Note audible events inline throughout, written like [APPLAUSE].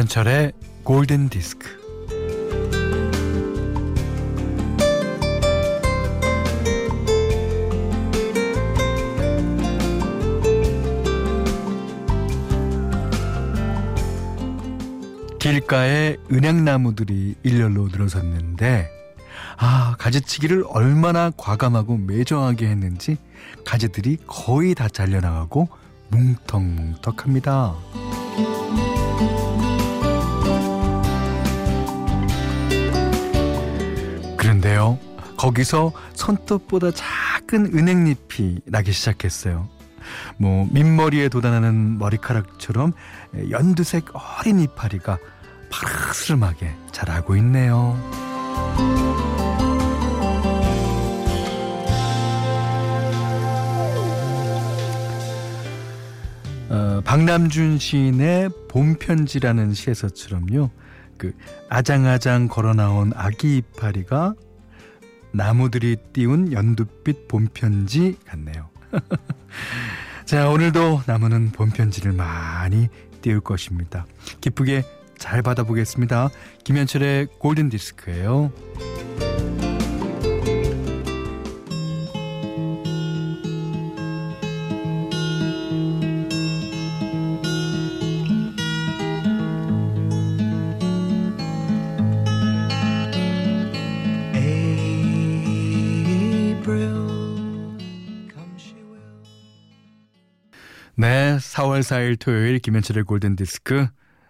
김현철의 골든 디스크. 길가에 은행나무들이 일렬로 늘어섰는데 아 가지치기를 얼마나 과감하고 매정하게 했는지 가지들이 거의 다 잘려나가고 뭉텅뭉텅합니다. 그런데요 거기서 손톱보다 작은 은행잎이 나기 시작했어요. 뭐 민머리에 돋아나는 머리카락처럼 연두색 어린 이파리가 파르스름하게 자라고 있네요. 어, 박남준 시인의 봄편지라는 시에서처럼요. 그 아장아장 걸어 나온 아기 이파리가 나무들이 띄운 연두빛 봄편지 같네요. [LAUGHS] 자, 오늘도 나무는 봄편지를 많이 띄울 것입니다. 기쁘게 잘 받아보겠습니다. 김현철의 골든디스크예요. 4월 4일 토요일 김현철의 골든 디스크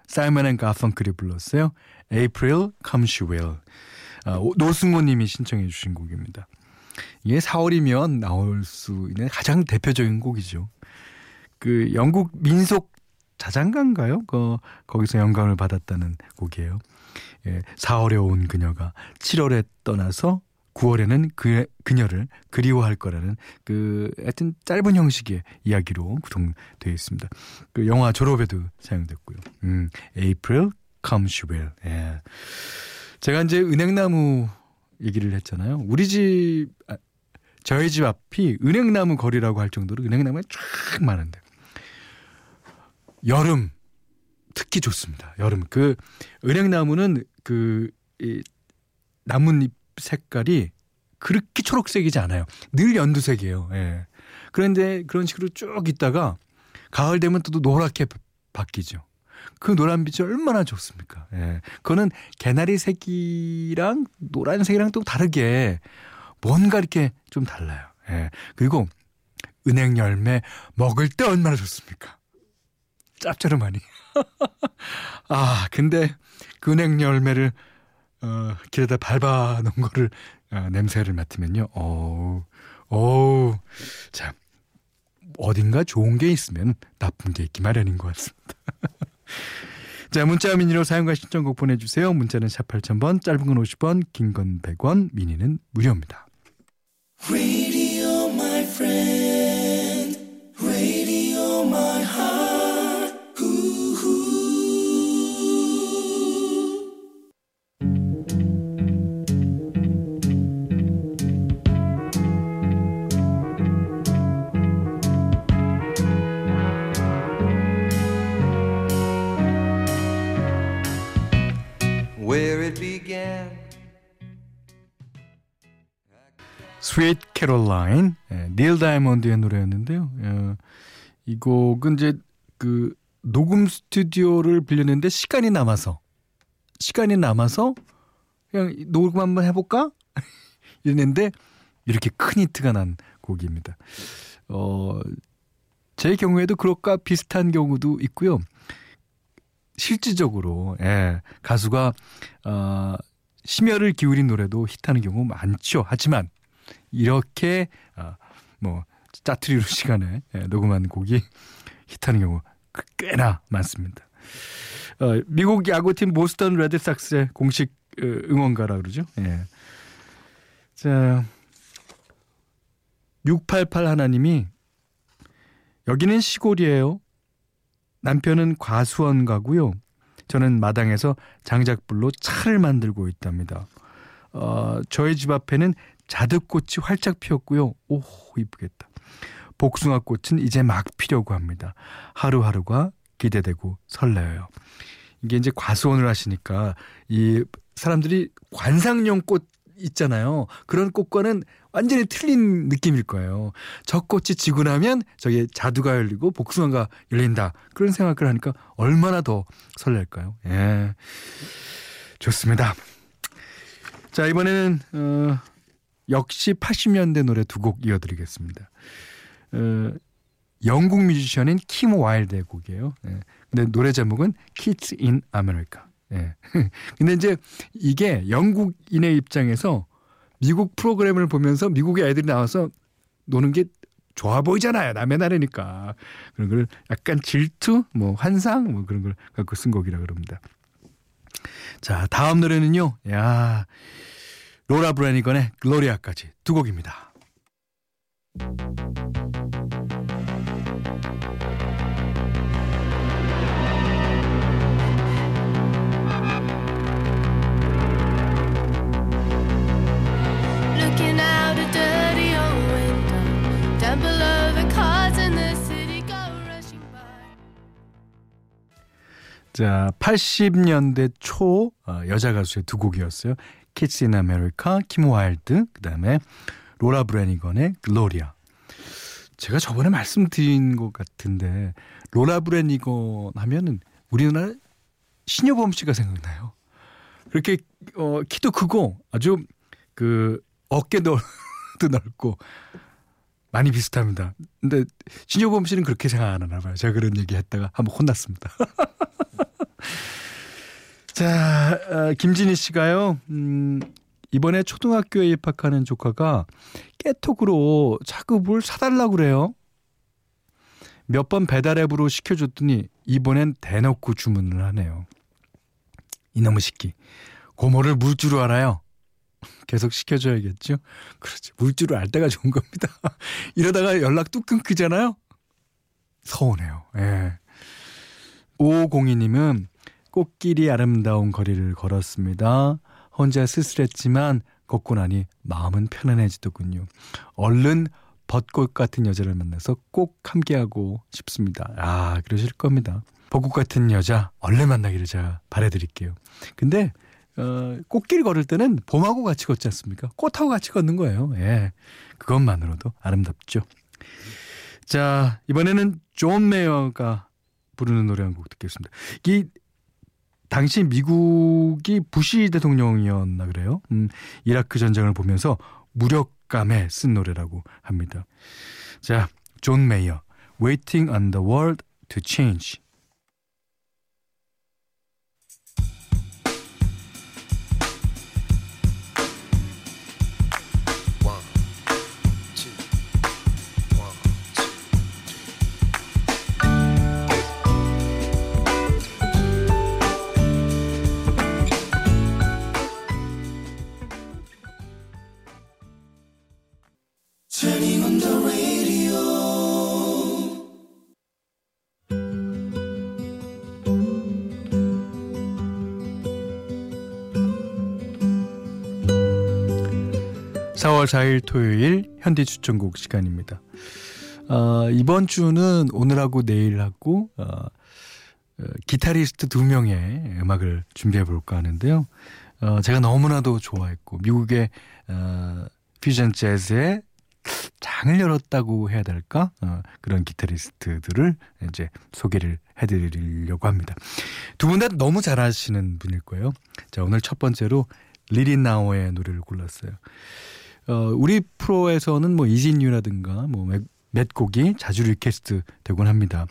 사이먼 앤 가펑클이 불렀어요. April Come She Will. 아, 노승호 님이 신청해 주신 곡입니다. 이게 4월이면 나올 수 있는 가장 대표적인 곡이죠. 그 영국 민속 자장가인가요? 그 거기서 영감을 받았다는 곡이에요. 예, 4월에 온 그녀가 7월에 떠나서 9월에는 그 그녀를 그리워할 거라는 그 하여튼 짧은 형식의 이야기로 구성되어 있습니다. 그 영화 졸업에도 사용됐고요. 음, April Comes Well. 예. 제가 이제 은행나무 얘기를 했잖아요. 우리 집 아, 저희 집 앞이 은행나무 거리라고 할 정도로 은행나무가 쫙 많은데 여름 특히 좋습니다. 여름 그 은행나무는 그이 나뭇잎 색깔이 그렇게 초록색이지 않아요. 늘 연두색이에요. 예. 그런데 그런 식으로 쭉 있다가 가을 되면 또 노랗게 바뀌죠. 그 노란 빛이 얼마나 좋습니까? 예. 그거는 개나리 색이랑 노란색이랑 또 다르게 뭔가 이렇게 좀 달라요. 예. 그리고 은행 열매 먹을 때 얼마나 좋습니까? 짭조름하니. [LAUGHS] 아, 근데 그 은행 열매를 어, 길에다 밟아 놓은 거를 어, 냄새를 맡으면요. 어우, 어우. 자, 어딘가 좋은 게 있으면 나쁜 게 있기 마련인 것 같습니다. [LAUGHS] 자, 문자 미니로 사용과 신청곡 보내주세요. 문자는 샵 8000번, 짧은 건 50원, 긴 건 100원, 미니는 무료입니다. 스 윗 캐롤라인 닐 다이몬드의 노래였는데요. 예, 이 곡은 이제 그 녹음 스튜디오를 빌렸는데 시간이 남아서 시간이 남아서 그냥 녹음 한번 해볼까 [LAUGHS] 이랬는데 이렇게 큰 히트가 난 곡입니다. 어, 제 경우에도 그것과 비슷한 경우도 있고요. 실질적으로 예, 가수가 어, 심혈을 기울인 노래도 히트하는 경우 많죠. 하지만 이렇게 어, 뭐 짜투리로 [LAUGHS] 시간에 예, 녹음한 곡이 히트하는 경우 꽤나 많습니다. 어, 미국 야구팀 보스턴 레드삭스의 공식 어, 응원가라 그러죠. 예. 자, 688 하나님이 여기는 시골이에요. 남편은 과수원 가고요. 저는 마당에서 장작불로 차를 만들고 있답니다. 어, 저희 집 앞에는 자득꽃이 활짝 피었고요. 오, 이쁘겠다. 복숭아꽃은 이제 막 피려고 합니다. 하루하루가 기대되고 설레어요. 이게 이제 과수원을 하시니까 이 사람들이 관상용 꽃 있잖아요. 그런 꽃과는 완전히 틀린 느낌일 거예요. 저 꽃이 지고 나면 저기 자두가 열리고 복숭아가 열린다. 그런 생각을 하니까 얼마나 더 설렐까요? 예. 좋습니다. 자, 이번에는, 어, 역시 80년대 노래 두 곡 이어드리겠습니다. 어, 영국 뮤지션인 킴 와일드의 곡이에요. 예. 근데 노래 제목은 Kids in America. 예. [LAUGHS] 근데 이제 이게 영국인의 입장에서 미국 프로그램을 보면서 미국의 애들이 나와서 노는 게 좋아 보이잖아요. 남의 나라니까. 그런 걸 약간 질투, 뭐 환상, 뭐 그런 걸 갖고 쓴 곡이라 그럽니다. 자, 다음 노래는요. 야, 로라 브래니건의 글로리아까지 두 곡입니다. 자, 80년대 초 어, 여자 가수의 두 곡이었어요. Kids in America, 킴 와일드, 그다음에 로라 브래니건의 글로리아. 제가 저번에 말씀드린 것 같은데 로라 브래니건 하면은 우리나라 신효범 씨가 생각나요. 그렇게 어 키도 크고 아주 그 어깨 넓, [LAUGHS] 도 넓고 많이 비슷합니다. 근데 신여범 씨는 그렇게 생각 안 하나 봐요. 제가 그런 얘기 했다가 한번 혼났습니다. [LAUGHS] 자, 어, 김진희 씨가요, 음, 이번에 초등학교에 입학하는 조카가 깨톡으로 자꾸 뭘 사달라고 그래요. 몇 번 배달 앱으로 시켜줬더니 이번엔 대놓고 주문을 하네요. 이놈의 새끼. 고모를 물 줄 알아요. 계속 시켜줘야겠죠? 그렇지. 물 줄을 알 때가 좋은 겁니다. [LAUGHS] 이러다가 연락 뚝 끊기잖아요? 서운해요. 예. 5502님은 꽃길이 아름다운 거리를 걸었습니다. 혼자 쓸쓸했지만 걷고 나니 마음은 편안해지더군요. 얼른 벚꽃 같은 여자를 만나서 꼭 함께하고 싶습니다. 아, 그러실 겁니다. 벚꽃 같은 여자 얼른 만나기를 제가 바래드릴게요. 근데 어, 꽃길 걸을 때는 봄하고 같이 걷지 않습니까? 꽃하고 같이 걷는 거예요. 예. 그것만으로도 아름답죠. 자, 이번에는 존 메이어가 부르는 노래 한 곡 듣겠습니다. 이 당시 미국이 부시 대통령이었나 그래요. 음, 이라크 전쟁을 보면서 무력감에 쓴 노래라고 합니다. 자, 존 메이어, Waiting on the World to Change. (4월 4일) 토요일 현디 추천곡 시간입니다. 어, 이번 주는 오늘하고 내일하고 어, 어, 기타리스트 두 명의 음악을 준비해 볼까 하는데요. 어, 제가 너무나도 좋아했고 미국의 어, 퓨전 재즈의 장을 열었다고 해야 될까? 어, 그런 기타리스트들을 이제 소개를 해드리려고 합니다. 두 분 다 너무 잘하시는 분일 거예요. 자, 오늘 첫 번째로 리 릿나워의 노래를 골랐어요. 어, 우리 프로에서는 뭐 Is It You라든가 뭐 몇 곡이 자주 request 되곤 합니다.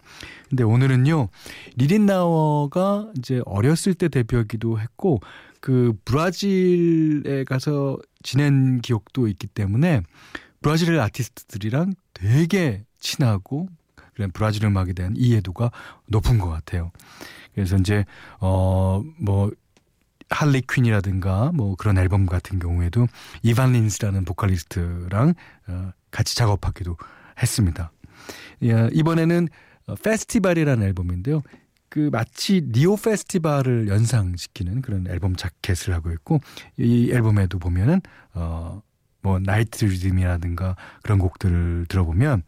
근데 오늘은요, 리 릿나워가 이제 어렸을 때 데뷔하기도 했고, 그 브라질에 가서 지낸 기억도 있기 때문에 브라질 아티스트들이랑 되게 친하고 그런 브라질 음악에 대한 이해도가 높은 것 같아요. 그래서 이제 어 뭐 Harlequin이라든가 뭐 그런 앨범 같은 경우에도 이반 린스라는 보컬리스트랑 어 같이 작업하기도 했습니다. 예, 이번에는 Festival이라는 앨범인데요. 그 마치 리우 페스티벌을 연상시키는 그런 앨범 자켓을 하고 있고 이 앨범에도 보면은 어 뭐 Night Rhythms이라든가 그런 곡들을 들어보면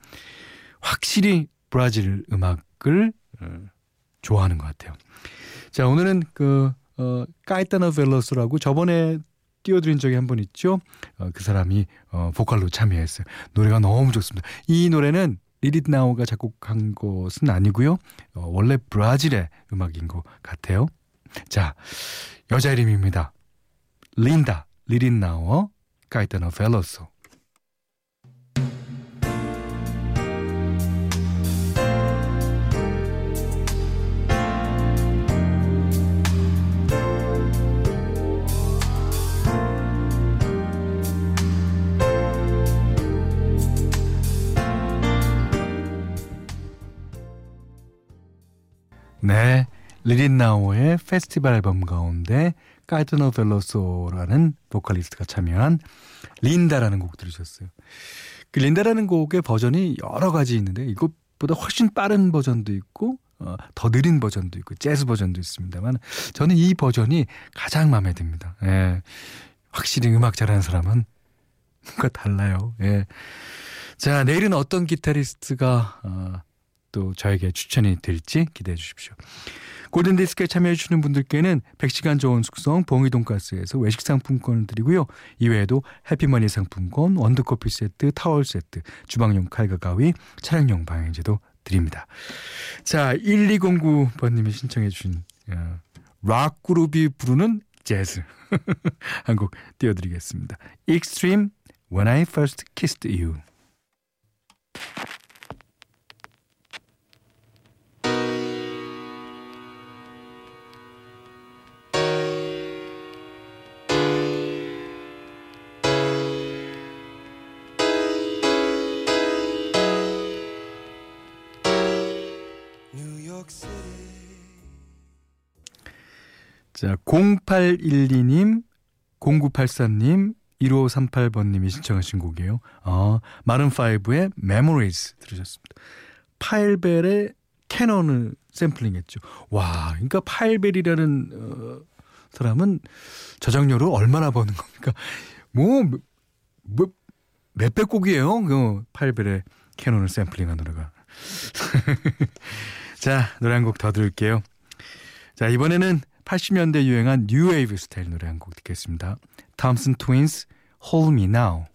확실히 브라질 음악을 어, 좋아하는 것 같아요. 자, 오늘은 그, 어, 까에따누 벨로주라고 저번에 띄워드린 적이 한 번 있죠. 어, 그 사람이 어, 보컬로 참여했어요. 노래가 너무 좋습니다. 이 노래는 리 릿나우가 작곡한 것은 아니고요. 어, 원래 브라질의 음악인 것 같아요. 자, 여자 이름입니다. 린다, 리 릿나우, 까 이타노 벨로스. 네. 리린나오의 페스티벌 앨범 가운데 까이트노 벨로소라는 보컬리스트가 참여한 린다라는 곡 들으셨어요. 그 린다라는 곡의 버전이 여러 가지 있는데 이것보다 훨씬 빠른 버전도 있고 어, 더 느린 버전도 있고 재즈 버전도 있습니다만 저는 이 버전이 가장 마음에 듭니다. 예. 확실히 음악 잘하는 사람은 뭔가 달라요. 예. 자, 내일은 어떤 기타리스트가 어, 또 저에게 추천이 될지 기대해 주십시오. 골든디스크에 참여해 주시는 분들께는 100시간 좋은 숙성 봉이 돈가스에서 외식 상품권을 드리고요. 이외에도 해피머니 상품권, 원두커피 세트, 타월 세트, 주방용 칼과 가위, 차량용 방향제도 드립니다. 자, 1209번님이 신청해 주신 어, 락 그룹이 부르는 재즈 [LAUGHS] 한 곡 띄워드리겠습니다. Extreme When I First Kissed You 자, 0812님, 0984님, 1538번님이 신청하신 곡이에요. 아, 마른5의 Memories 들으셨습니다. 파일벨의 캐논을 샘플링했죠. 와, 그러니까 파일벨이라는 어, 사람은 저작료로 얼마나 버는 겁니까? 뭐, 뭐 몇백 곡이에요. 그 파일벨의 캐논을 샘플링한 노래가. [LAUGHS] 자, 노래 한 곡 더 들을게요. 자, 이번에는 80년대 유행한 뉴웨이브 스타일 노래 한 곡 듣겠습니다. 톰슨 트윈스 Hold Me Now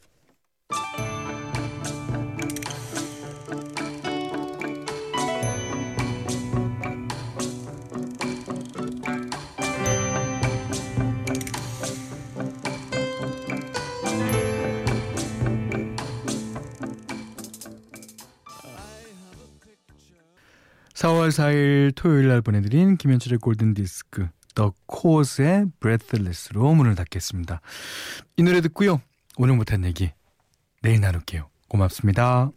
4월 4일 토요일 날 보내드린 김현철의 골든디스크 더 코스의 Breathless로 문을 닫겠습니다. 이 노래 듣고요. 오늘 못한 얘기 내일 나눌게요. 고맙습니다.